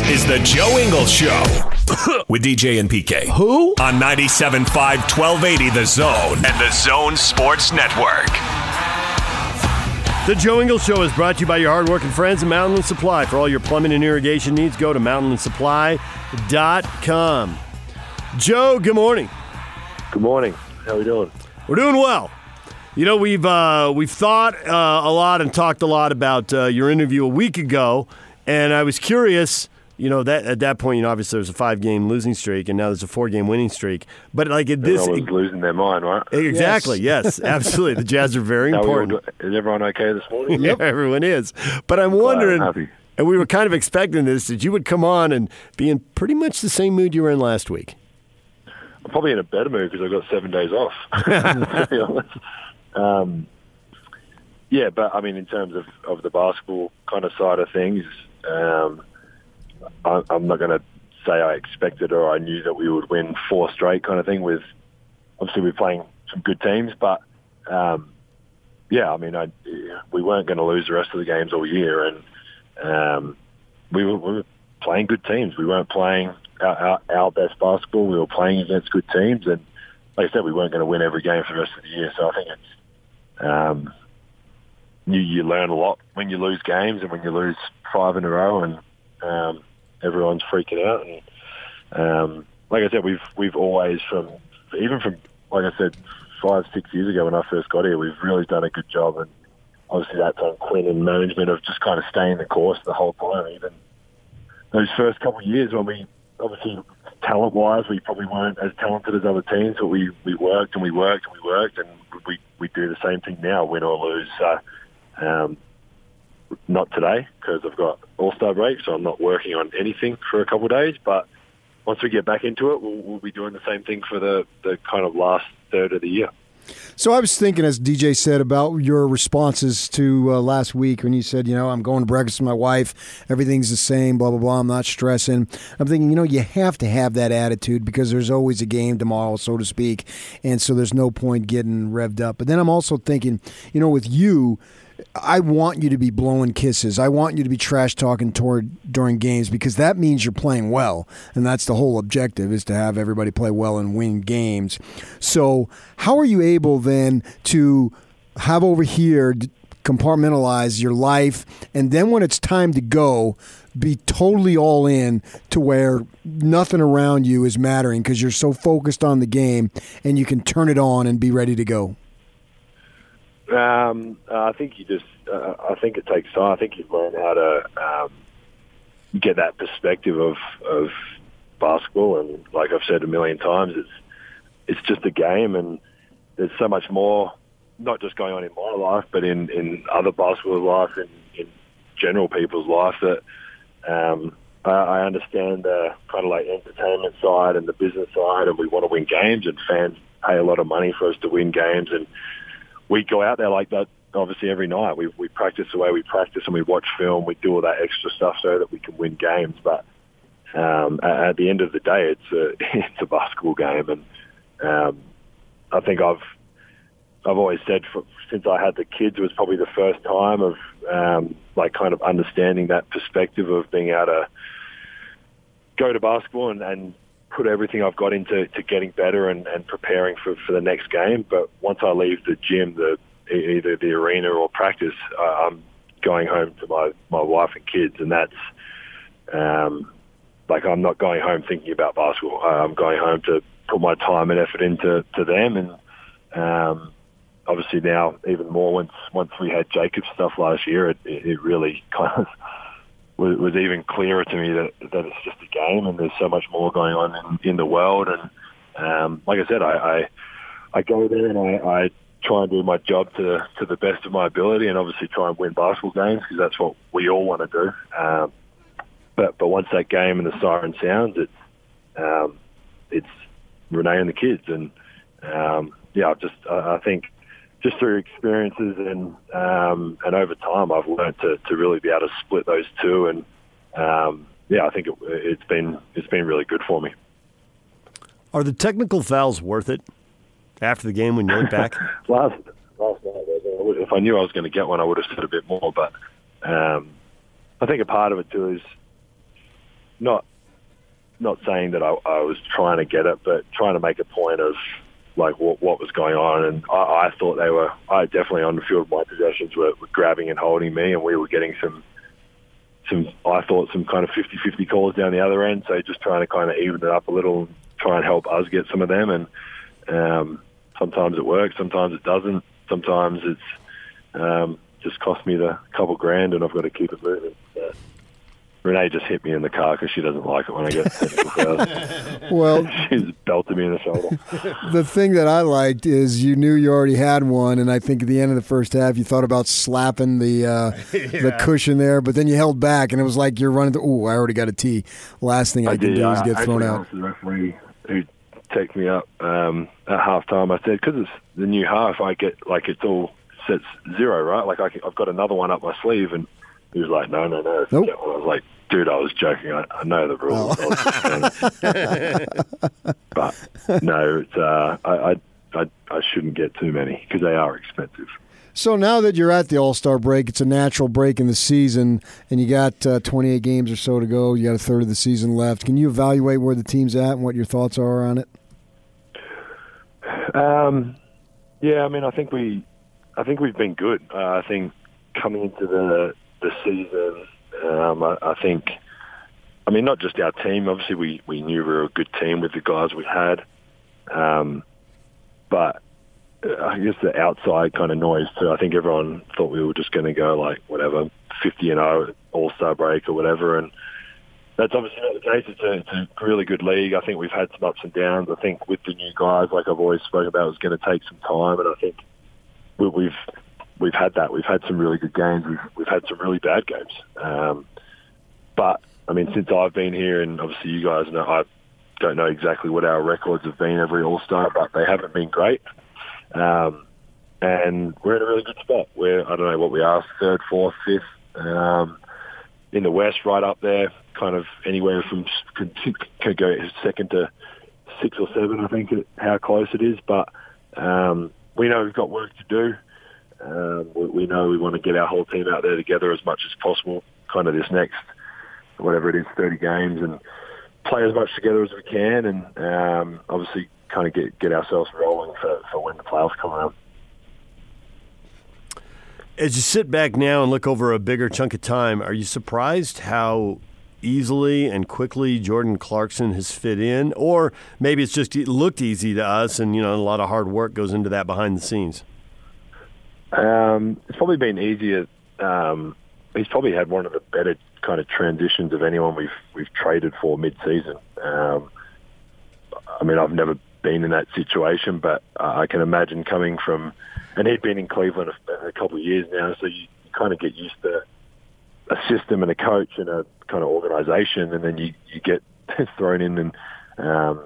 This is the Joe Ingles Show with DJ and PK. Who? On 97.5 1280 The Zone and the Zone Sports Network. The Joe Ingles Show is brought to you by your hardworking friends at Mountain Supply. For all your plumbing and irrigation needs, go to mountainsupply.com. Joe, good morning. Good morning. How are we doing? We're doing well. You know, we've uh, we've thought uh, a lot and talked a lot about uh, your interview a week ago, and I was curious. You know that at that point, you know, obviously there was a five-game losing streak, and now there's a four-game winning streak. But like at this, Everyone was losing their mind, right? exactly, yes, absolutely. The Jazz are very How we all important. is everyone okay this morning? Yeah, everyone is. But I'm Glad, wondering, I'm and we were kind of expecting this, that you would come on and be in pretty much the same mood you were in last week. I'm probably in a better mood because I've got seven days off. to be honest. Um, yeah, but I mean, in terms of, of the basketball kind of side of things, um, I'm not going to say I expected or I knew that we would win four straight kind of thing. With obviously we're playing some good teams, but um, yeah, I mean, I, we weren't going to lose the rest of the games all year, and um, we, were, we were playing good teams. We weren't playing our, our, our best basketball. We were playing against good teams, and like I said, we weren't going to win every game for the rest of the year. So I think it's um, you, you learn a lot when you lose games and when you lose five in a row, and um, everyone's freaking out. And um, like I said, we've we've always from even from like I said five six years ago when I first got here, we've really done a good job, and obviously that's on Quin and management of just kind of staying the course the whole time, even those first couple of years when we obviously talent wise we probably weren't as talented as other teams, but we, we worked and we worked and we worked and we, we do the same thing now, win or lose. So um, not today because I've got All Star break, so I'm not working on anything for a couple of days. But once we get back into it, we'll, we'll be doing the same thing for the, the kind of last third of the year. So I was thinking, as DJ said, about your responses to uh, last week when you said, you know, I'm going to breakfast with my wife, everything's the same, blah blah blah. I'm not stressing. I'm thinking, you know, you have to have that attitude because there's always a game tomorrow, so to speak, and so there's no point getting revved up. But then I'm also thinking, you know, with you. I want you to be blowing kisses. I want you to be trash talking toward during games because that means you're playing well, and that's the whole objective is to have everybody play well and win games. So, how are you able then to have over here compartmentalize your life, and then when it's time to go, be totally all in to where nothing around you is mattering because you're so focused on the game and you can turn it on and be ready to go? Um, uh, I think you just. Uh, I think it takes time. I think you learn how to um, get that perspective of of basketball, and like I've said a million times, it's it's just a game, and there's so much more. Not just going on in my life, but in in other basketball life, and in general people's life that. Um, I, I understand the kind of like entertainment side and the business side, and we want to win games, and fans pay a lot of money for us to win games, and we go out there like that obviously every night. We we practice the way we practice and we watch film. We do all that extra stuff so that we can win games. But um, at, the end of the day, it's a it's a basketball game, and um, I think I've I've always said for, since I had the kids it was probably the first time of um, like kind of understanding that perspective of being able to go to basketball and, and put everything I've got into to getting better and, and preparing for, for the next game. But once I leave the gym, the either the arena or practice, uh, I'm going home to my, my wife and kids, and that's um, like I'm not going home thinking about basketball. I'm going home to put my time and effort into to them, and um, obviously now even more once once we had Jacob's stuff last year, it it really kind of was, was even clearer to me that that it's just a game, and there's so much more going on in, in the world. And um, like I said, I, I I go there and I, I try and do my job to to the best of my ability, and obviously try and win basketball games because that's what we all want to do. Um, but but once that game and the siren sounds, it's um, it's Renae and the kids. And um, yeah, just I, I think just through experiences and um, and over time, I've learned to, to really be able to split those two. And um, yeah, I think it, it's been it's been really good for me. Are the technical fouls worth it after the game when you look back? last last night, if I knew I was going to get one, I would have said a bit more. But um, I think a part of it too is not not saying that I, I was trying to get it, but trying to make a point of like what what was going on. And I, I thought they were. I definitely on the field, my possessions were, were grabbing and holding me, and we were getting some some. I thought some kind of 50-50 calls down the other end. So just trying to kind of even it up a little, try and help us get some of them. And um, sometimes it works, sometimes it doesn't. Sometimes it's um, just cost me the couple grand, and I've got to keep it moving. So. Renae just hit me in the car because she doesn't like it when I get technical fouls. Well, She's belted me in the shoulder. the thing that I liked is you knew you already had one, and I think at the end of the first half you thought about slapping the uh, the cushion there, but then you held back, and it was like you're running. The, oh, I already got a tee. Last thing I, I can did. do is I get thrown actually out. asked The referee who takes me up um, at halftime. I said, because it's the new half, I get like it's all sets zero, right? Like I can, I've got another one up my sleeve, and he was like, no, no, no. Nope. I was like, dude, I was joking. I, I know the rules. I was just trying- but no, it's uh, I, I I I shouldn't get too many because they are expensive. So now that you're at the All Star break, it's a natural break in the season, and you got uh, 28 games or so to go. You got a third of the season left. Can you evaluate where the team's at and what your thoughts are on it? Um, yeah, I mean, I think we, I think we've been good. Uh, I think coming into the the season, um, I, I think, I mean, not just our team. Obviously, we we knew we were a good team with the guys we had, um, but uh, I guess the outside kind of noise too. I think everyone thought we were just going to go like whatever, fifty and zero All Star break or whatever, and that's obviously not the case. It's a, it's a really good league. I think we've had some ups and downs. I think with the new guys, like I've always spoken about, it's going to take some time, and I think we, we've we've had that. We've had some really good games. We've we've had some really bad games. Um, but I mean, since I've been here, and obviously you guys know, I don't know exactly what our records have been every All Star, but they haven't been great. Um, and we're in a really good spot. We're I don't know what we are, third, fourth, fifth. Um, in the West, right up there, kind of anywhere from could, could go second to six or seven. I think how close it is, but um, we know we've got work to do. Um, we, we know we want to get our whole team out there together as much as possible. Kind of this next, whatever it is, thirty games, and play as much together as we can, and um, obviously kind of get get ourselves rolling for, for when the playoffs come around. As you sit back now and look over a bigger chunk of time, are you surprised how easily and quickly Jordan Clarkson has fit in? Or maybe it's just it looked easy to us and, you know, a lot of hard work goes into that behind the scenes? Um, it's probably been easier. Um, he's probably had one of the better kind of transitions of anyone we've we've traded for mid-season. Um, I mean, I've never been in that situation, but I can imagine coming from, and he'd been in Cleveland a, a couple of years now, so you, kind of get used to a system and a coach and a kind of organization, and then you you get thrown in. And um,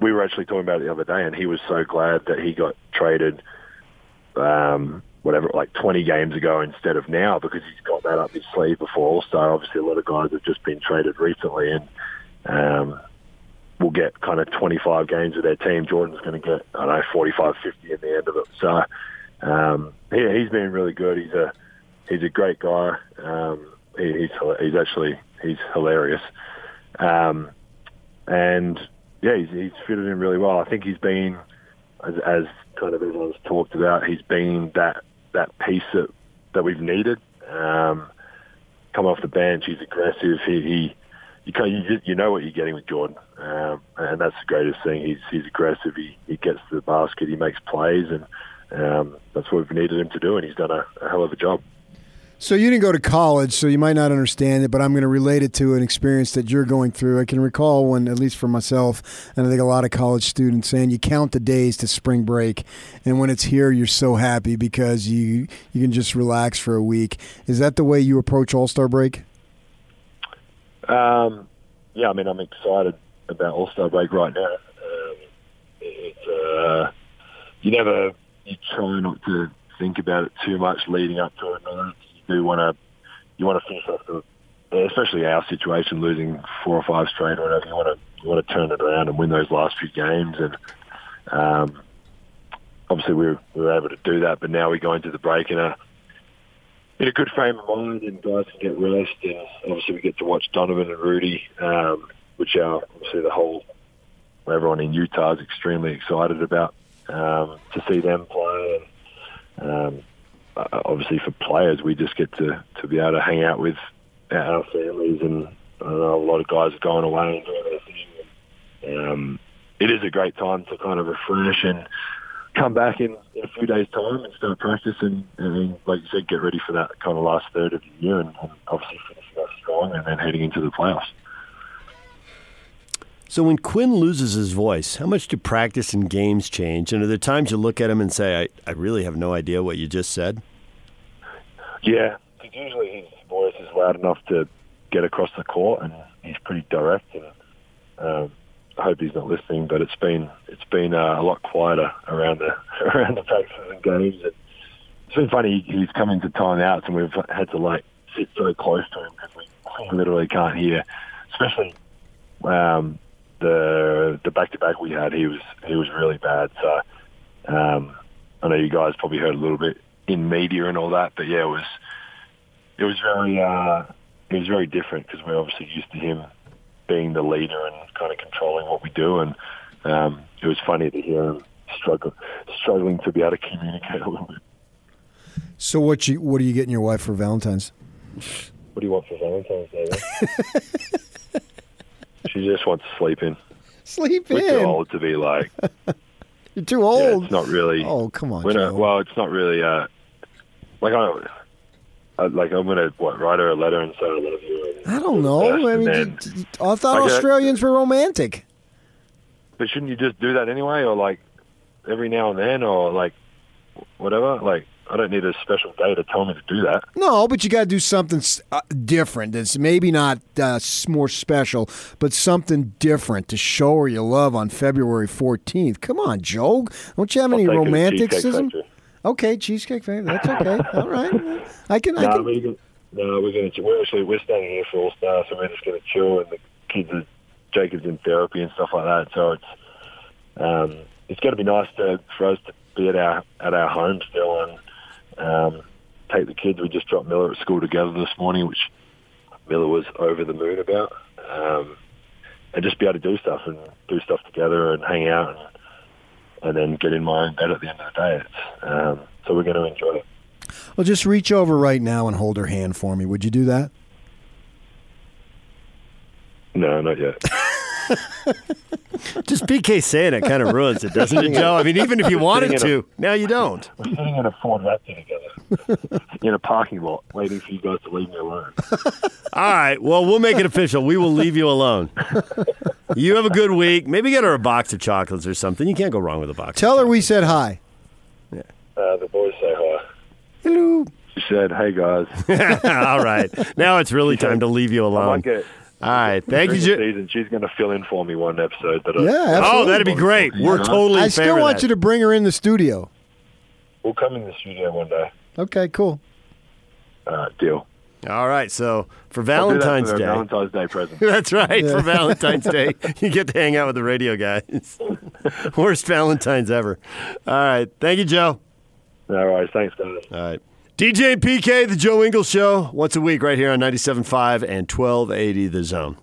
we were actually talking about it the other day, and he was so glad that he got traded. Um, whatever, like 20 games ago instead of now because he's got that up his sleeve before All Star. Obviously, a lot of guys have just been traded recently and um, will get kind of 25 games with their team. Jordan's going to get, I don't know, 45, 50 in the end of it. So um, he, he's been really good. He's a he's a great guy. Um, he, he's he's actually he's hilarious. Um, and yeah, he's, he's fitted in really well. I think he's been, as, as kind of everyone's talked about, he's been that that piece that that we've needed. Um, come off the bench, he's aggressive. He, he you kind you, you know what you're getting with Jordan, um, and that's the greatest thing. He's he's aggressive. He he gets to the basket. He makes plays, and um, that's what we've needed him to do. And he's done a, a hell of a job. So you didn't go to college, so you might not understand it, but I'm going to relate it to an experience that you're going through. I can recall when, at least for myself, and I think a lot of college students saying you count the days to spring break, and when it's here, you're so happy because you you can just relax for a week. Is that the way you approach All Star break? Um, yeah, I mean, I'm excited about All Star break right now. Um, you never you try not to think about it too much leading up to it. Do want to you want to finish off the, especially our situation, losing four or five straight or whatever. You want to you want to turn it around and win those last few games, and um, obviously we were, we were able to do that. But now we go into the break in a in a good frame of mind, and guys can get rest, and obviously we get to watch Donovan and Rudy, um, which are obviously the whole everyone in Utah is extremely excited about um, to see them play. And, um, obviously, for players, we just get to, to be able to hang out with our families, and I know a lot of guys are going away and doing their thing. Um, it is a great time to kind of refresh and come back in, in a few days' time and start practice and, like you said, get ready for that kind of last third of the year and, and obviously finishing up strong and then heading into the playoffs. So when Quin loses his voice, how much do practice and games change? And are there times you look at him and say, I, I really have no idea what you just said? Yeah, because usually his voice is loud enough to get across the court, and he's pretty direct. And um, I hope he's not listening, but it's been it's been uh, a lot quieter around the around the practices and games. It's been funny. He's coming to timeouts, and we've had to like sit so close to him because we literally can't hear, especially um, the the back to back we had, he was he was really bad. So um, I know you guys probably heard a little bit in media and all that, but yeah, it was it was very uh, it was very different because we're obviously used to him being the leader and kind of controlling what we do, and um, it was funny to hear him struggle struggling to be able to communicate a little bit. So what you what are you getting your wife for Valentine's? What do you want for Valentine's Day? She just wants to sleep in. Sleep We're in. too old to be like. You're too old. Yeah, it's not really. Oh come on. Not, well, it's not really. Uh, like I, I, like I'm gonna what write her a letter and say I love you. I don't know. I mean, then- d- I thought Like, Australians were romantic. but shouldn't you just do that anyway, or like every now and then, or like whatever? Like I don't need a special day to tell me to do that. No, but you got to do something uh, different. That's maybe not uh, more special, but something different to show her you love on February 14th. Come on, Joe. Don't you have any I'll take her to Cheesecake romanticism? Okay, cheesecake factory. That's okay. All right. I can. I No, can. we're no, we're going to. We're actually we're staying here for All Star, so we're just going to chill, and the kids are Jacob's in therapy and stuff like that. So it's um, it's going to be nice to for us to be at our at our home still and um, take the kids. We just dropped Miller at school together this morning, which Miller was over the moon about, um, and just be able to do stuff and do stuff together and hang out and, and then get in my own bed at the end of the day. It's, um, so we're going to enjoy it. Well, just reach over right now and hold her hand for me. Would you do that? No, not yet. Just PK saying it kind of ruins it, doesn't it, Joe? I mean, even if you wanted to, now you don't. We're sitting in a Ford Raptor together in a parking lot, waiting for you guys to leave me alone. All right. Well, we'll make it official. We will leave you alone. You have a good week. Maybe get her a box of chocolates or something. You can't go wrong with a box. Tell her we said hi. Uh, the boys say hi. Hello. She said, "Hey guys, All right. Now it's really time to leave you I alone. might get All right. Thank you. during the season. She's going to fill in for me one episode. That Yeah, Oh, absolutely. that'd be great. We're Yeah. totally. I still want that. you to bring her in the studio. we'll come in the studio one day. Okay, cool. Uh, deal. All right. So for I'll do that Valentine's for Day. Valentine's Day present. That's right. For Valentine's Day, you get to hang out with the radio guys. Worst Valentine's ever. All right. Thank you, Joe. All right, thanks guys. All right. DJ PK, the Joe Ingles Show, once a week right here on 97.5 and 1280 The Zone.